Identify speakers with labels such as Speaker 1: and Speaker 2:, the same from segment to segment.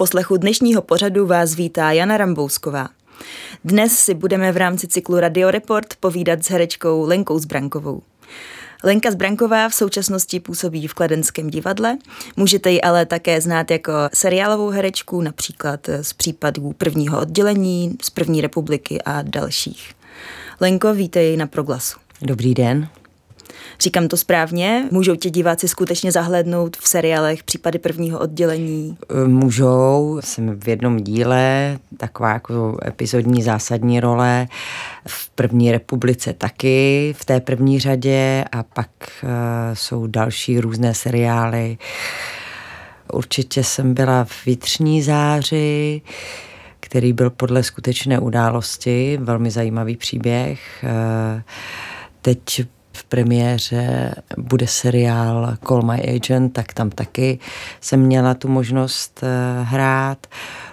Speaker 1: poslechu dnešního pořadu vás vítá Jana Rambousková. Dnes si budeme v rámci cyklu Radio Report povídat s herečkou Lenkou Zbrankovou. Lenka Zbranková v současnosti působí v Kladenském divadle. Můžete ji ale také znát jako seriálovou herečku, například z případů prvního oddělení, z první republiky a dalších. Lenko, vítej na Proglasu.
Speaker 2: Dobrý den.
Speaker 1: Říkám to správně? Můžou tě diváci skutečně zahlednout v seriálech případy prvního oddělení?
Speaker 2: Můžou. Jsem v jednom díle, taková jako epizodní zásadní role. V první republice taky, v té první řadě a pak uh, jsou další různé seriály. Určitě jsem byla v Vítřní záři, který byl podle skutečné události, velmi zajímavý příběh. Uh, teď premiéře bude seriál Call My Agent, tak tam taky jsem měla tu možnost uh, hrát.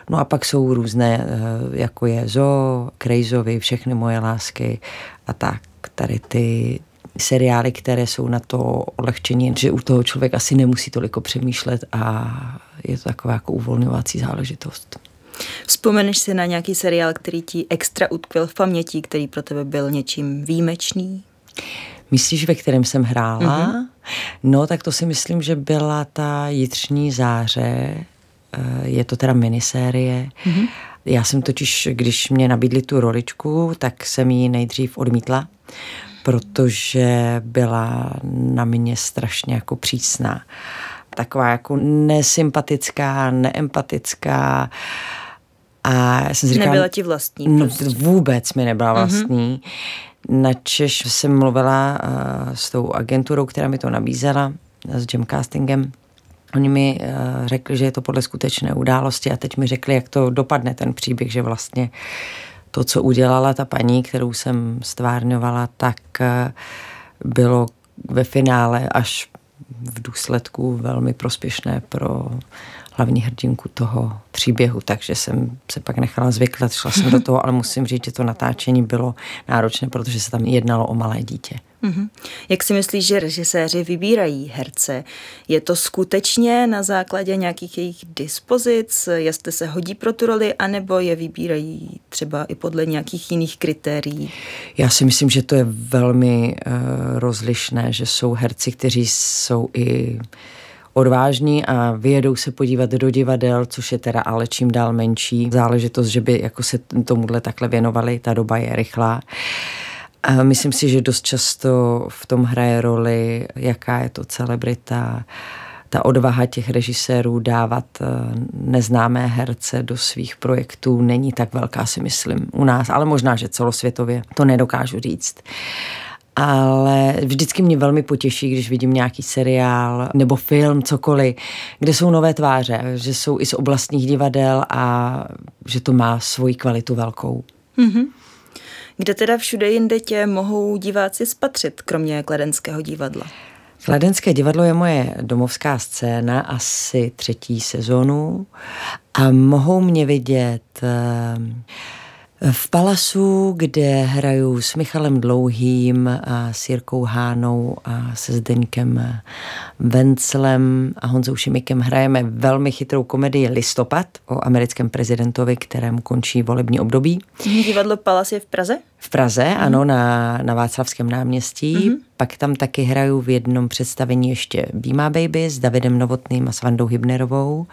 Speaker 2: No a pak jsou různé, uh, jako je Zo, Krejzovi, všechny moje lásky a tak. Tady ty seriály, které jsou na to odlehčení, že u toho člověk asi nemusí toliko přemýšlet a je to taková jako uvolňovací záležitost.
Speaker 1: Vzpomeneš si na nějaký seriál, který ti extra utkvěl v paměti, který pro tebe byl něčím výjimečný?
Speaker 2: Myslíš, ve kterém jsem hrála? Mm-hmm. No, tak to si myslím, že byla ta Jitřní záře. Eh, je to teda minisérie. Mm-hmm. Já jsem totiž, když mě nabídli tu roličku, tak jsem ji nejdřív odmítla, protože byla na mě strašně jako přísná. Taková jako nesympatická, neempatická. A já jsem si říkala,
Speaker 1: Nebyla ti vlastní.
Speaker 2: No, prostě. vůbec mi nebyla mhm. vlastní. Mm-hmm. Načež jsem mluvila uh, s tou agenturou, která mi to nabízela, s Jamcastingem. Oni mi uh, řekli, že je to podle skutečné události a teď mi řekli, jak to dopadne ten příběh, že vlastně to, co udělala ta paní, kterou jsem stvárňovala, tak uh, bylo ve finále až v důsledku velmi prospěšné pro hlavní hrdinku toho příběhu, takže jsem se pak nechala zvyklat, šla jsem do toho, ale musím říct, že to natáčení bylo náročné, protože se tam jednalo o malé dítě.
Speaker 1: Mm-hmm. Jak si myslíš, že režiséři vybírají herce? Je to skutečně na základě nějakých jejich dispozic, jestli se hodí pro tu roli, anebo je vybírají třeba i podle nějakých jiných kritérií?
Speaker 2: Já si myslím, že to je velmi uh, rozlišné, že jsou herci, kteří jsou i odvážní a vyjedou se podívat do divadel, což je teda ale čím dál menší záležitost, že by jako se tomuhle takhle věnovali, ta doba je rychlá. A myslím si, že dost často v tom hraje roli, jaká je to celebrita, ta odvaha těch režisérů dávat eh, neznámé herce do svých projektů není tak velká, si myslím, u nás, ale možná, že celosvětově, to nedokážu říct ale vždycky mě velmi potěší, když vidím nějaký seriál nebo film, cokoliv, kde jsou nové tváře, že jsou i z oblastních divadel a že to má svoji kvalitu velkou. Mm-hmm.
Speaker 1: Kde teda všude jinde tě mohou diváci spatřit, kromě Kladenského divadla?
Speaker 2: Kladenské divadlo je moje domovská scéna, asi třetí sezonu a mohou mě vidět uh, v Palasu, kde hraju s Michalem Dlouhým a s Jirkou Hánou a se Zdeňkem Venclem a Honzou Šimikem hrajeme velmi chytrou komedii Listopad o americkém prezidentovi, kterému končí volební období.
Speaker 1: Divadlo Palas je v Praze?
Speaker 2: V Praze, mm. ano, na, na Václavském náměstí. Mm-hmm. Pak tam taky hraju v jednom představení ještě Býma Baby s Davidem Novotným a s Vandou Hybnerovou.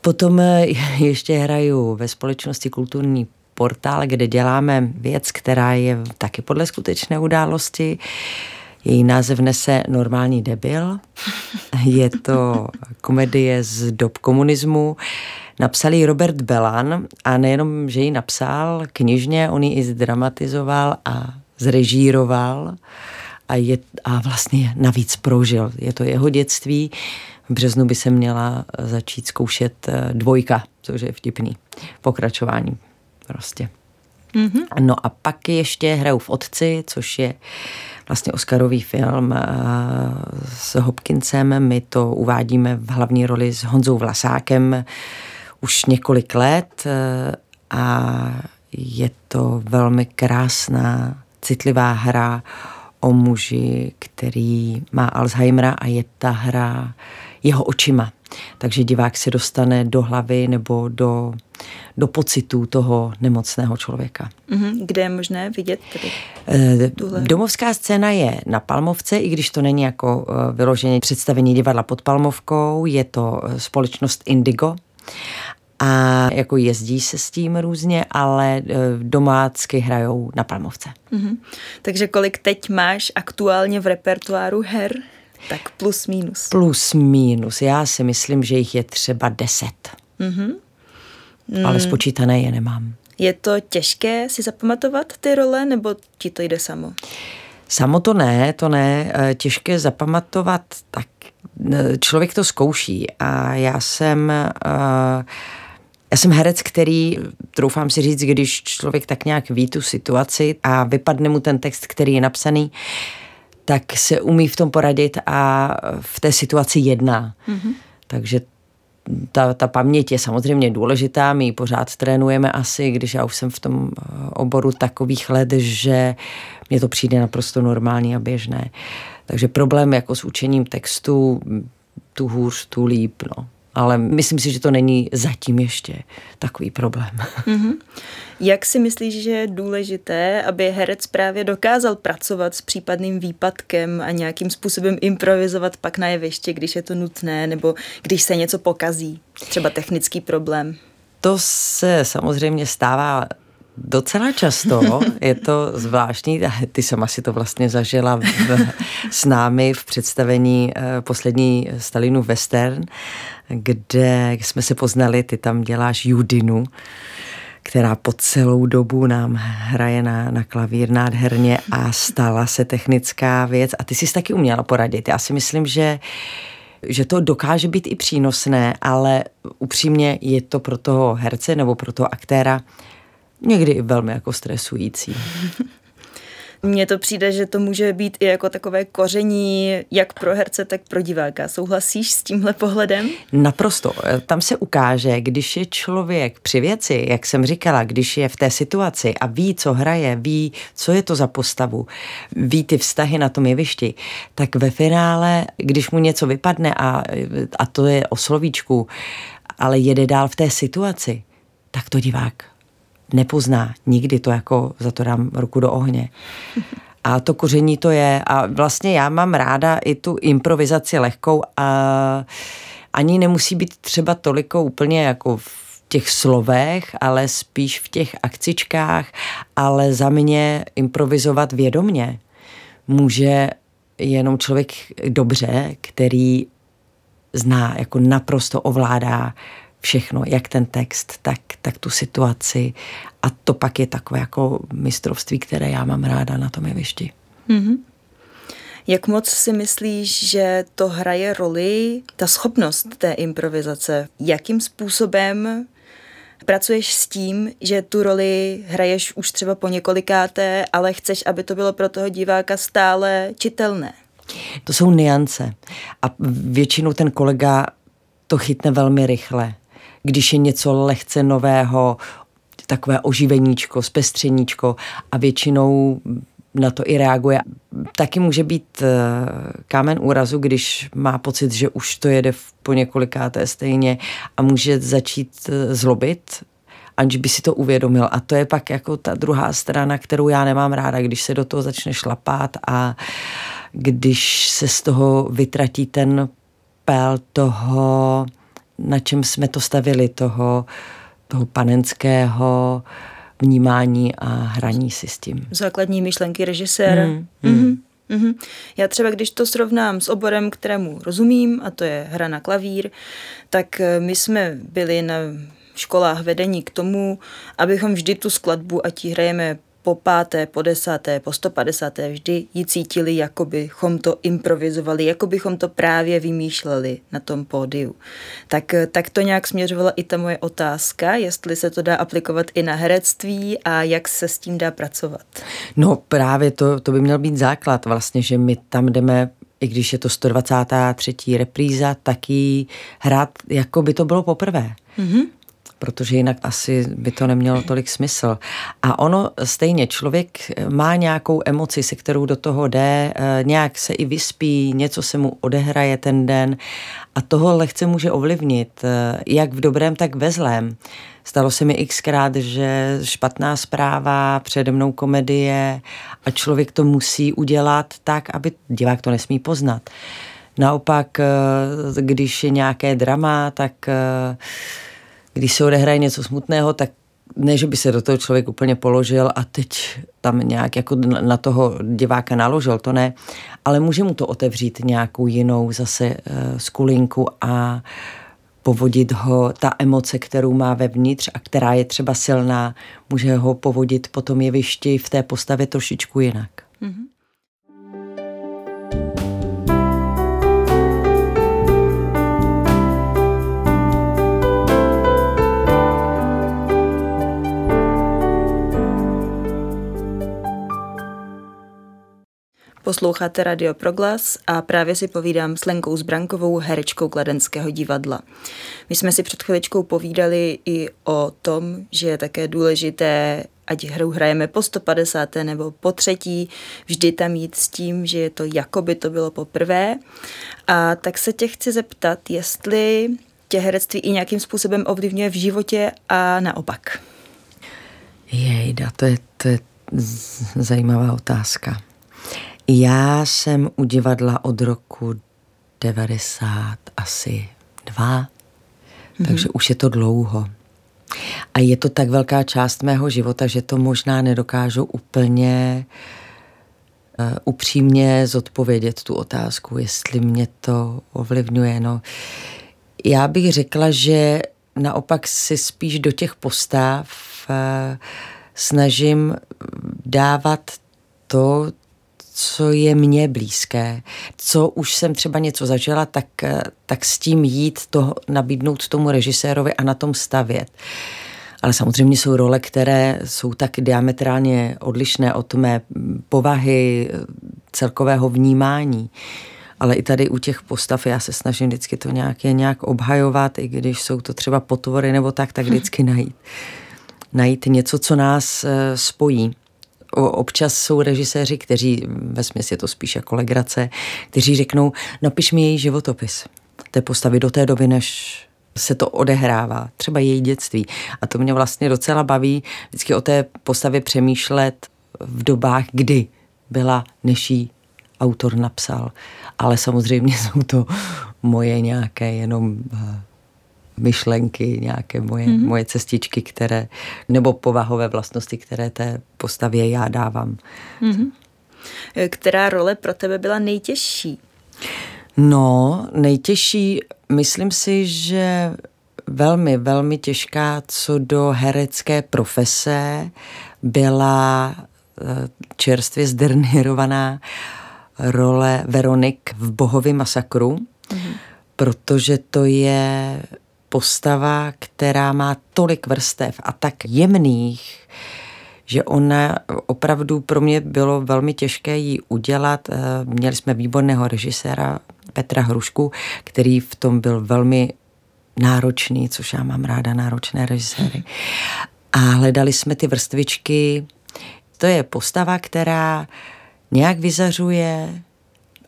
Speaker 2: Potom ještě hraju ve společnosti kulturní portál, kde děláme věc, která je taky podle skutečné události. Její název nese Normální debil. Je to komedie z dob komunismu. Napsal ji Robert Belan a nejenom, že ji napsal knižně, on ji i zdramatizoval a zrežíroval a, je, a vlastně navíc prožil. Je to jeho dětství. V březnu by se měla začít zkoušet eh, dvojka, což je vtipný pokračování prostě. Mm-hmm. No a pak ještě hraju v Otci, což je vlastně Oscarový film eh, s Hopkinsem. My to uvádíme v hlavní roli s Honzou Vlasákem už několik let eh, a je to velmi krásná, citlivá hra o muži, který má Alzheimera a je ta hra jeho očima. Takže divák se dostane do hlavy nebo do, do pocitů toho nemocného člověka.
Speaker 1: Mm-hmm. Kde je možné vidět tedy
Speaker 2: eh, tuhle? Domovská scéna je na Palmovce, i když to není jako eh, vyloženě představení divadla pod Palmovkou, je to eh, společnost Indigo a jako jezdí se s tím různě, ale domácky hrajou na Palmovce.
Speaker 1: Mm-hmm. Takže kolik teď máš aktuálně v repertoáru her? Tak plus minus.
Speaker 2: Plus minus. Já si myslím, že jich je třeba deset. Mm-hmm. Mm. Ale spočítané je nemám.
Speaker 1: Je to těžké si zapamatovat ty role, nebo ti to jde samo?
Speaker 2: Samo to ne, to ne. Eh, těžké zapamatovat, tak eh, člověk to zkouší. A já jsem... Uh, já jsem herec, který, troufám si říct, když člověk tak nějak ví tu situaci a vypadne mu ten text, který je napsaný, tak se umí v tom poradit a v té situaci jedná. Mm-hmm. Takže ta, ta paměť je samozřejmě důležitá, my ji pořád trénujeme asi, když já už jsem v tom oboru takových let, že mně to přijde naprosto normální a běžné. Takže problém jako s učením textu, tu hůř, tu líp, no ale myslím si, že to není zatím ještě takový problém. Mm-hmm.
Speaker 1: Jak si myslíš, že je důležité, aby herec právě dokázal pracovat s případným výpadkem a nějakým způsobem improvizovat pak na jeviště, když je to nutné, nebo když se něco pokazí, třeba technický problém?
Speaker 2: To se samozřejmě stává Docela často, je to zvláštní, ty sama si to vlastně zažila v, s námi v představení eh, poslední Stalinu Western, kde jsme se poznali, ty tam děláš Judinu, která po celou dobu nám hraje na, na klavír nádherně a stala se technická věc a ty jsi taky uměla poradit. Já si myslím, že že to dokáže být i přínosné, ale upřímně je to pro toho herce nebo pro toho aktéra někdy i velmi jako stresující.
Speaker 1: Mně to přijde, že to může být i jako takové koření jak pro herce, tak pro diváka. Souhlasíš s tímhle pohledem?
Speaker 2: Naprosto. Tam se ukáže, když je člověk při věci, jak jsem říkala, když je v té situaci a ví, co hraje, ví, co je to za postavu, ví ty vztahy na tom jevišti, tak ve finále, když mu něco vypadne a, a to je o slovíčku, ale jede dál v té situaci, tak to divák nepozná. Nikdy to jako za to dám ruku do ohně. A to koření to je. A vlastně já mám ráda i tu improvizaci lehkou a ani nemusí být třeba toliko úplně jako v těch slovech, ale spíš v těch akcičkách, ale za mě improvizovat vědomně může jenom člověk dobře, který zná, jako naprosto ovládá všechno, jak ten text, tak, tak tu situaci. A to pak je takové jako mistrovství, které já mám ráda na tom jevišti. Mm-hmm.
Speaker 1: Jak moc si myslíš, že to hraje roli, ta schopnost té improvizace? Jakým způsobem pracuješ s tím, že tu roli hraješ už třeba po několikáté, ale chceš, aby to bylo pro toho diváka stále čitelné?
Speaker 2: To jsou niance. A většinou ten kolega to chytne velmi rychle když je něco lehce nového, takové oživeníčko, zpestřeníčko a většinou na to i reaguje. Taky může být eh, kámen úrazu, když má pocit, že už to jede po několikáté stejně a může začít eh, zlobit, aniž by si to uvědomil. A to je pak jako ta druhá strana, kterou já nemám ráda, když se do toho začne šlapat a když se z toho vytratí ten pel toho na čem jsme to stavili, toho, toho panenského vnímání a hraní si s tím.
Speaker 1: Základní myšlenky režiséra. Mm, mm. Mm-hmm. Mm-hmm. Já třeba, když to srovnám s oborem, kterému rozumím, a to je hra na klavír, tak eh, my jsme byli na školách vedení k tomu, abychom vždy tu skladbu, ať ji hrajeme po páté, po desáté, po 150. vždy ji cítili, jako bychom to improvizovali, jako bychom to právě vymýšleli na tom pódiu. Tak, tak to nějak směřovala i ta moje otázka, jestli se to dá aplikovat i na herectví a jak se s tím dá pracovat.
Speaker 2: No právě to, to by měl být základ vlastně, že my tam jdeme i když je to 123. repríza, tak ji hrát, jako by to bylo poprvé. Mm-hmm protože jinak asi by to nemělo tolik smysl. A ono stejně, člověk má nějakou emoci, se kterou do toho jde, eh, nějak se i vyspí, něco se mu odehraje ten den a toho lehce může ovlivnit, eh, jak v dobrém, tak ve zlém. Stalo se mi xkrát, že špatná zpráva, přede mnou komedie a člověk to musí udělat tak, aby divák to nesmí poznat. Naopak, eh, když je nějaké drama, tak když se odehraje něco smutného, tak ne, že by se do toho člověk úplně položil a teď tam nějak jako na toho diváka naložil, to ne, ale může mu to otevřít nějakou jinou zase uh, skulinku a povodit ho, ta emoce, kterou má vevnitř a která je třeba silná, může ho povodit po tom jevišti v té postavě trošičku jinak. Mm-hmm.
Speaker 1: Posloucháte Radio Proglas a právě si povídám s Lenkou Zbrankovou, herečkou Kladenského divadla. My jsme si před chviličkou povídali i o tom, že je také důležité, ať hru hrajeme po 150. nebo po třetí, vždy tam jít s tím, že je to jako by to bylo poprvé. A tak se tě chci zeptat, jestli tě herectví i nějakým způsobem ovlivňuje v životě a naopak.
Speaker 2: Jejda, to je, to je zajímavá otázka. Já jsem u divadla od roku 90 asi dva, mm-hmm. takže už je to dlouho. A je to tak velká část mého života, že to možná nedokážu úplně uh, upřímně zodpovědět tu otázku, jestli mě to ovlivňuje. No, já bych řekla, že naopak si spíš do těch postav uh, snažím dávat to, co je mně blízké, co už jsem třeba něco zažila, tak, tak s tím jít, to, nabídnout tomu režisérovi a na tom stavět. Ale samozřejmě jsou role, které jsou tak diametrálně odlišné od mé povahy, celkového vnímání. Ale i tady u těch postav já se snažím vždycky to nějak, je nějak obhajovat, i když jsou to třeba potvory nebo tak, tak vždycky najít. Najít něco, co nás eh, spojí občas jsou režiséři, kteří, ve smyslu je to spíš jako legrace, kteří řeknou, napiš mi její životopis té postavy do té doby, než se to odehrává, třeba její dětství. A to mě vlastně docela baví vždycky o té postavě přemýšlet v dobách, kdy byla, než jí autor napsal. Ale samozřejmě jsou to moje nějaké jenom eh, myšlenky, nějaké moje, mm-hmm. moje cestičky, které, nebo povahové vlastnosti, které té postavě já dávám. Mm-hmm.
Speaker 1: Která role pro tebe byla nejtěžší?
Speaker 2: No, nejtěžší, myslím si, že velmi, velmi těžká co do herecké profese byla eh, čerstvě zdernírovaná role Veronik v Bohově masakru, mm-hmm. protože to je postava, která má tolik vrstev a tak jemných, že ona opravdu pro mě bylo velmi těžké ji udělat. Eh, měli jsme výborného režiséra Petra Hrušku, který v tom byl velmi náročný, což já mám ráda, náročné režiséry. A hledali jsme ty vrstvičky. To je postava, která nějak vyzařuje,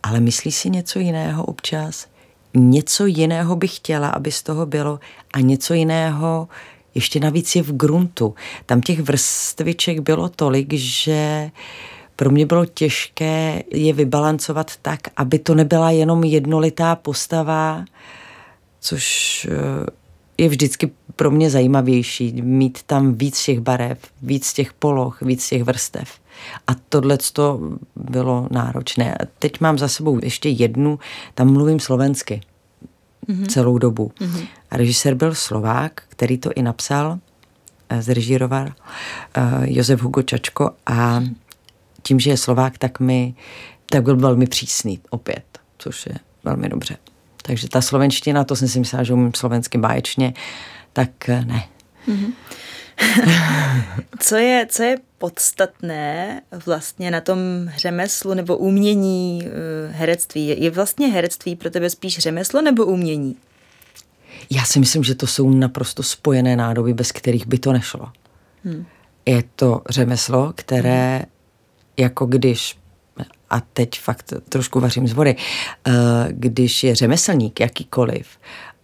Speaker 2: ale myslí si něco jiného občas něco jiného bych chtěla, aby z toho bylo a něco jiného ještě navíc je v gruntu. Tam těch vrstviček bylo tolik, že pro mě bylo těžké je vybalancovat tak, aby to nebyla jenom jednolitá postava, což eh, je vždycky pro mě zajímavější, mít tam víc těch barev, víc těch poloh, víc těch vrstev. A tohle to bylo náročné. Teď mám za sebou ještě jednu, tam mluvím slovensky mm-hmm. celou dobu. Mm-hmm. A režisér byl Slovák, který to i napsal, eh, zrežíroval uh, Josef Hugo Čačko a tím, že je Slovák, tak mi tak byl velmi přísný opět, což je velmi dobře. Takže ta slovenština, to jsem si myslela, že umím slovensky báječně, tak eh, ne. Mm-hmm.
Speaker 1: co, je, co je podstatné vlastně na tom řemeslu nebo umění eh, herectví? Je vlastně herectví pro tebe spíš řemeslo nebo umění?
Speaker 2: Já si myslím, že to jsou naprosto spojené nádoby, bez kterých by to nešlo. Hmm. Je to řemeslo, které hmm. jako když a teď fakt trošku vařím z vody, eh, když je řemeslník jakýkoliv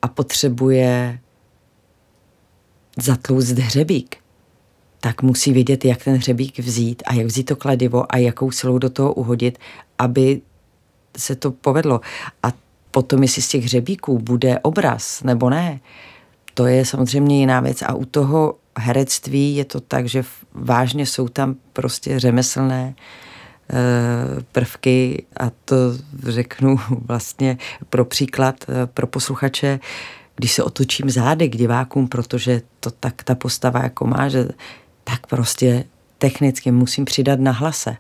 Speaker 2: a potřebuje zatlouct hřebík, tak musí vědět, jak ten hřebík vzít a jak vzít to kladivo a jakou silou do toho uhodit, aby se to povedlo. A potom, jestli z těch hřebíků bude obraz nebo ne, to je samozřejmě jiná věc. A u toho herectví je to tak, že vážně jsou tam prostě řemeslné eh, prvky a to řeknu vlastně pro příklad eh, pro posluchače, když se otočím zády k divákům, protože to tak ta postava jako má, že tak prostě technicky musím přidat na hlase.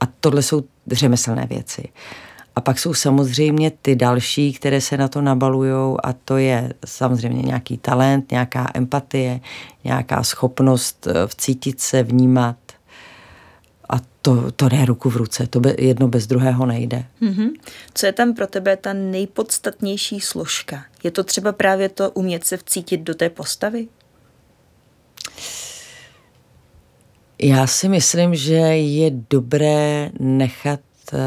Speaker 2: A tohle jsou řemeslné věci. A pak jsou samozřejmě ty další, které se na to nabalují a to je samozřejmě nějaký talent, nějaká empatie, nějaká schopnost eh, vcítit se, vnímat. To, to jde ruku v ruce, to be, jedno bez druhého nejde.
Speaker 1: Mm-hmm. Co je tam pro tebe ta nejpodstatnější složka? Je to třeba právě to umět se vcítit do té postavy?
Speaker 2: Já si myslím, že je dobré nechat uh,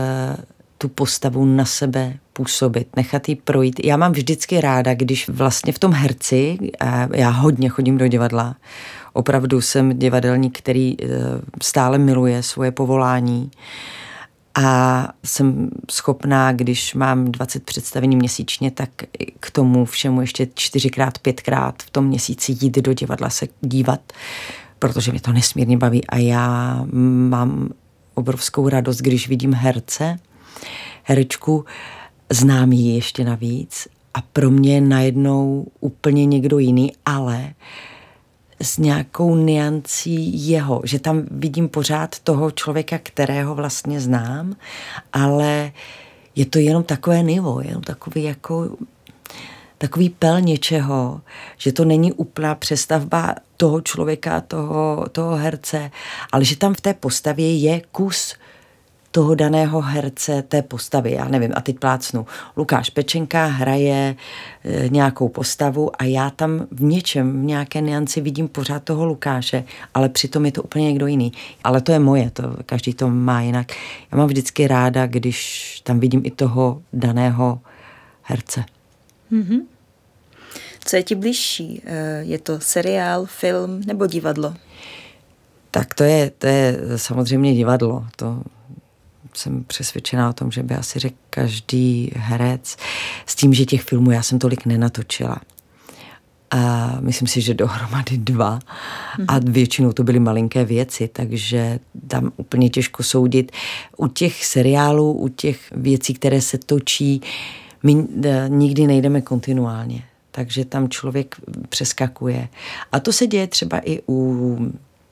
Speaker 2: tu postavu na sebe působit, nechat ji projít. Já mám vždycky ráda, když vlastně v tom herci, já hodně chodím do divadla, opravdu jsem divadelník, který eh, stále miluje svoje povolání a jsem schopná, když mám 20 představení měsíčně, tak k tomu všemu ještě čtyřikrát, pětkrát v tom měsíci jít do divadla se dívat, protože mě to nesmírně baví a já mám obrovskou radost, když vidím herce, herečku, znám ji ještě navíc a pro mě najednou úplně někdo jiný, ale s nějakou niancí jeho, že tam vidím pořád toho člověka, kterého vlastně znám, ale je to jenom takové nivo, jenom takový jako takový pel něčeho, že to není úplná přestavba toho člověka, toho, toho herce, ale že tam v té postavě je kus toho daného herce, té postavy. Já nevím, a teď plácnu. Lukáš Pečenka hraje e, nějakou postavu a já tam v něčem, v nějaké nianci vidím pořád toho Lukáše, ale přitom je to úplně někdo jiný. Ale to je moje, to každý to má jinak. Já mám vždycky ráda, když tam vidím i toho daného herce.
Speaker 1: Mm-hmm. Co je ti blížší? E, je to seriál, film nebo divadlo?
Speaker 2: Tak to je, to je samozřejmě divadlo. To jsem přesvědčená o tom, že by asi řekl každý herec, s tím, že těch filmů já jsem tolik nenatočila. A myslím si, že dohromady dva. A mhm. většinou to byly malinké věci, takže tam úplně těžko soudit. U těch seriálů, u těch věcí, které se točí, my e, nikdy nejdeme kontinuálně. Takže tam člověk přeskakuje. A to se děje třeba i u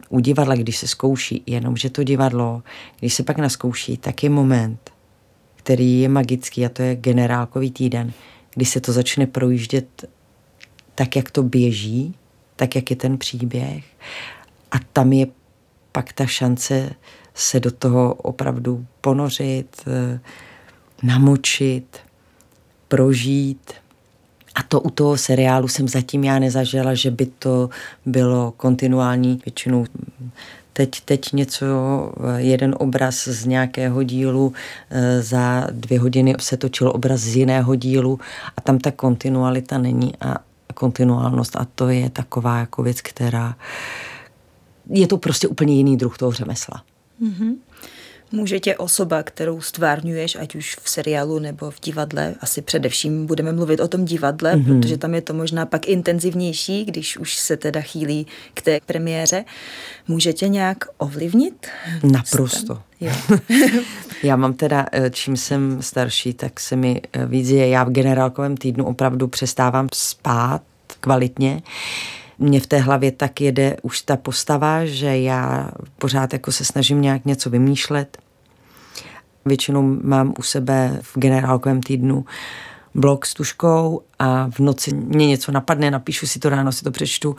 Speaker 2: u divadla, když se zkouší, jenomže to divadlo, když se pak naskouší, tak je moment, který je magický a to je generálkový týden, kdy se to začne projíždět tak, jak to běží, tak, jak je ten příběh. A tam je pak ta šance se do toho opravdu ponořit, eh, namočit, prožít – a to u toho seriálu jsem zatím já nezažila, že by to bylo kontinuální. Většinou teď, teď něco, jeden obraz z nějakého dílu, eh, za dvě hodiny se točil obraz z jiného dílu a tam ta kontinualita není a kontinuálnost a to je taková jako věc, která je to prostě úplně jiný druh toho řemesla. Mm-hmm.
Speaker 1: Může tě osoba, kterou stvárňuješ, ať už v seriálu nebo v divadle, asi především budeme mluvit o tom divadle, mm-hmm. protože tam je to možná pak intenzivnější, když už se teda chýlí k té premiéře. Může tě nějak ovlivnit?
Speaker 2: Naprosto. já mám teda, eh, čím jsem starší, tak se mi eh, víc je, já v generálkovém týdnu opravdu přestávám spát kvalitně mě v té hlavě tak jede už ta postava, že já pořád jako se snažím nějak něco vymýšlet. Většinou mám u sebe v generálkovém týdnu blok s tuškou a v noci mě něco napadne, napíšu si to, ráno si to přečtu.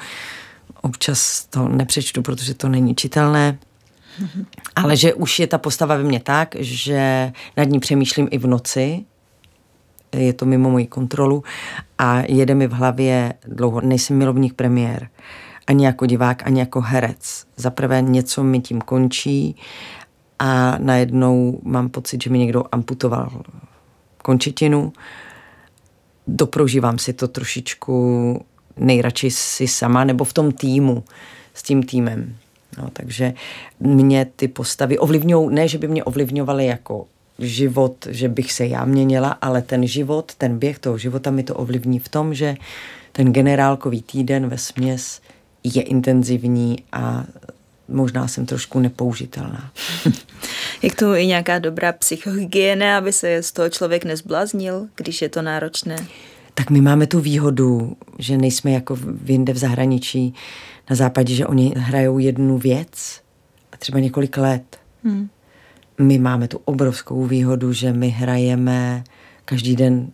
Speaker 2: Občas to nepřečtu, protože to není čitelné. Ale že už je ta postava ve mně tak, že nad ní přemýšlím i v noci, je to mimo moji kontrolu a jede mi v hlavě dlouho. Nejsem milovník premiér, ani jako divák, ani jako herec. Za prvé něco mi tím končí a najednou mám pocit, že mi někdo amputoval končetinu. Doprožívám si to trošičku nejradši si sama nebo v tom týmu, s tím týmem. No, takže mě ty postavy ovlivňují, ne, že by mě ovlivňovaly jako život, že bych se já měnila, ale ten život, ten běh toho života mi to ovlivní v tom, že ten generálkový týden ve směs je intenzivní a možná jsem trošku nepoužitelná.
Speaker 1: Jak to i nějaká dobrá psychohygiena, aby se z toho člověk nezbláznil, když je to náročné?
Speaker 2: Tak my máme tu výhodu, že nejsme jako v jinde v zahraničí na západě, že oni hrajou jednu věc a třeba několik let. Hmm. My máme tu obrovskou výhodu, že my hrajeme každý den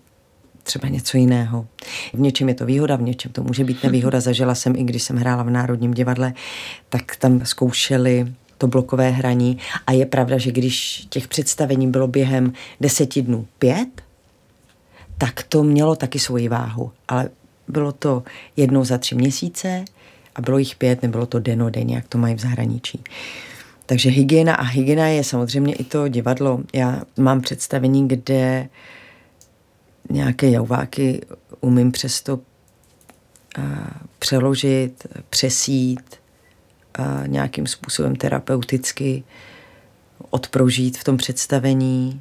Speaker 2: třeba něco jiného. V něčem je to výhoda, v něčem to může být nevýhoda. Zažila jsem, i když jsem hrála v Národním divadle, tak tam zkoušeli to blokové hraní a je pravda, že když těch představení bylo během deseti dnů pět, tak to mělo taky svoji váhu. Ale bylo to jednou za tři měsíce a bylo jich pět, nebylo to denodenně, jak to mají v zahraničí. Takže hygiena a hygiena je samozřejmě i to divadlo. Já mám představení, kde nějaké jouváky umím přesto uh, přeložit, přesít, uh, nějakým způsobem terapeuticky odprožít v tom představení.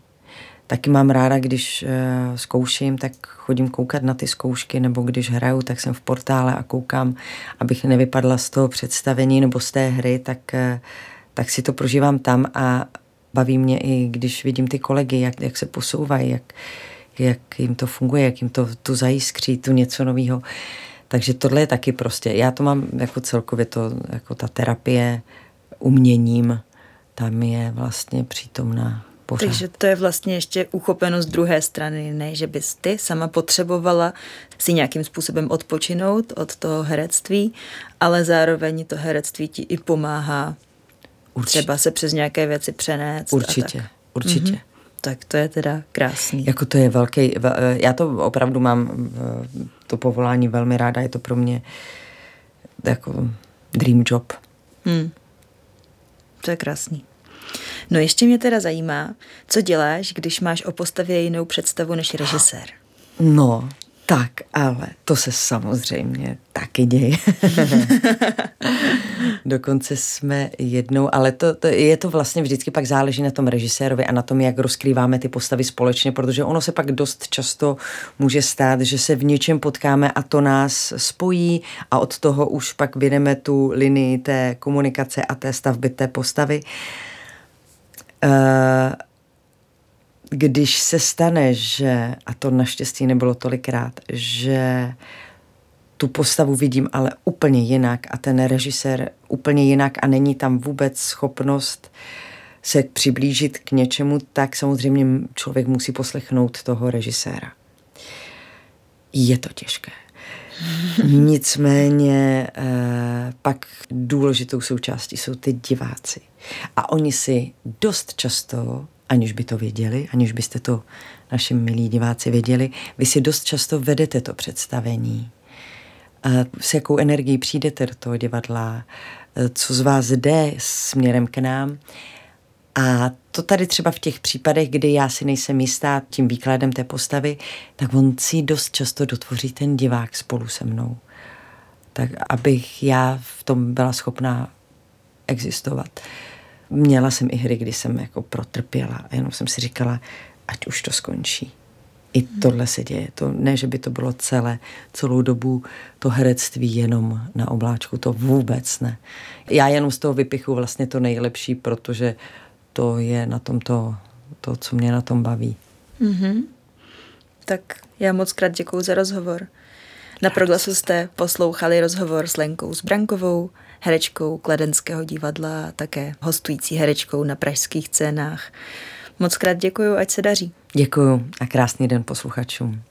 Speaker 2: Taky mám ráda, když uh, zkouším, tak chodím koukat na ty zkoušky, nebo když hraju, tak jsem v portále a koukám, abych nevypadla z toho představení nebo z té hry, tak, tak si to prožívám tam a baví mě i, když vidím ty kolegy, jak, jak se posouvají, jak, jak jim to funguje, jak jim to tu zajiskří, tu něco nového. Takže tohle je taky prostě, já to mám jako celkově to, jako ta terapie uměním, tam je vlastně přítomná pořád.
Speaker 1: Takže to je vlastně ještě uchopeno z druhé strany, ne, že bys ty sama potřebovala si nějakým způsobem odpočinout od toho herectví, ale zároveň to herectví ti i pomáhá Určitě. třeba se přes nějaké věci přenést.
Speaker 2: Určitě, určitě. Mm-hmm.
Speaker 1: Tak to je teda krásný.
Speaker 2: Jako to je velký, já to opravdu mám to povolání velmi ráda, je to pro mě jako dream job. Hmm.
Speaker 1: To je krásný. No ještě mě teda zajímá, co děláš, když máš o postavě jinou představu než režisér?
Speaker 2: No, tak, ale to se samozřejmě taky děje. Dokonce jsme jednou, ale to, to, je to vlastně vždycky pak záleží na tom režisérovi a na tom, jak rozkrýváme ty postavy společně, protože ono se pak dost často může stát, že se v něčem potkáme a to nás spojí a od toho už pak vydeme tu linii té komunikace a té stavby té postavy. Uh, když se stane, že, a to naštěstí nebylo tolikrát, že tu postavu vidím ale úplně jinak a ten režisér úplně jinak a není tam vůbec schopnost se přiblížit k něčemu, tak samozřejmě člověk musí poslechnout toho režiséra. Je to těžké. Nicméně eh, pak důležitou součástí jsou ty diváci. A oni si dost často aniž by to věděli, aniž byste to naši milí diváci věděli, vy si dost často vedete to představení. S jakou energií přijdete do toho divadla, co z vás jde směrem k nám. A to tady třeba v těch případech, kdy já si nejsem jistá tím výkladem té postavy, tak on si dost často dotvoří ten divák spolu se mnou. Tak abych já v tom byla schopná existovat. Měla jsem i hry, kdy jsem jako protrpěla a jenom jsem si říkala, ať už to skončí. I hmm. tohle se děje. To, ne, že by to bylo celé, celou dobu to herectví jenom na obláčku, to vůbec ne. Já jenom z toho vypichu vlastně to nejlepší, protože to je na tom to, to co mě na tom baví.
Speaker 1: Mm-hmm. Tak já moc krát děkuji za rozhovor. Na Proglasu jste poslouchali rozhovor s Lenkou Zbrankovou, herečkou Kladenského divadla a také hostující herečkou na pražských scénách. Moc krát děkuji, ať se daří.
Speaker 2: Děkuji a krásný den posluchačům.